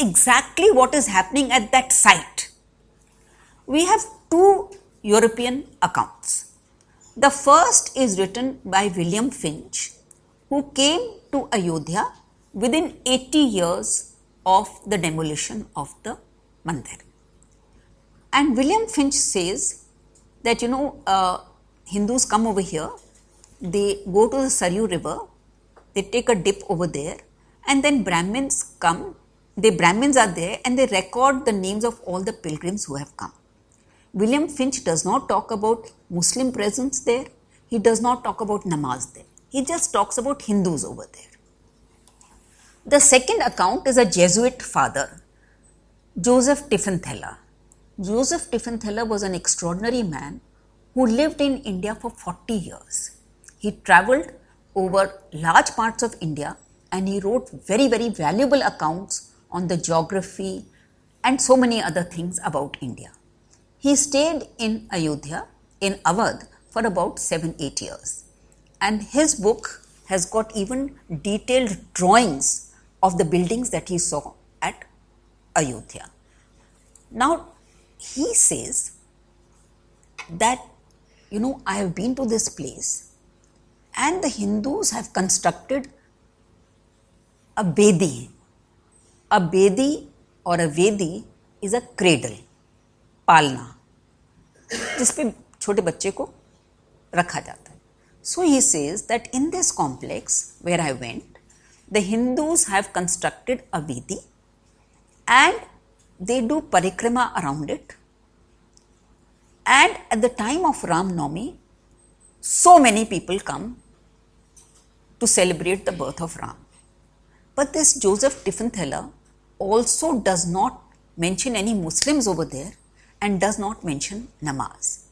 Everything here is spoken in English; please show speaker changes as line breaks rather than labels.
exactly what is happening at that site. We have two European accounts. The first is written by William Finch, who came to Ayodhya within 80 years of the demolition of the mandir. And William Finch says that you know uh, Hindus come over here, they go to the Saryu river, they take a dip over there, and then Brahmins come. The Brahmins are there and they record the names of all the pilgrims who have come. William Finch does not talk about Muslim presence there. He does not talk about namaz there. He just talks about Hindus over there. The second account is a Jesuit father, Joseph Tieffenthaler. Joseph Tieffenthaler was an extraordinary man who lived in India for 40 years. He traveled over large parts of India and he wrote very, very valuable accounts on the geography and so many other things about India. He stayed in Ayodhya, in Awadh, for about 7 8 years. And his book has got even detailed drawings of the buildings that he saw at Ayodhya. Now, he says that, you know, I have been to this place and the Hindus have constructed a Bedi. अ बेदी और अ वेदी is a cradle पालना। जिसपे छोटे बच्चे को रखा जाता है। So he says that in this complex where I went the Hindus have constructed a vedi and they do parikrama around it and at the time of Ram Ramnavami so many people come to celebrate the birth of Ram but this Joseph Tieffenthaler also does not mention any Muslims over there and does not mention namaz.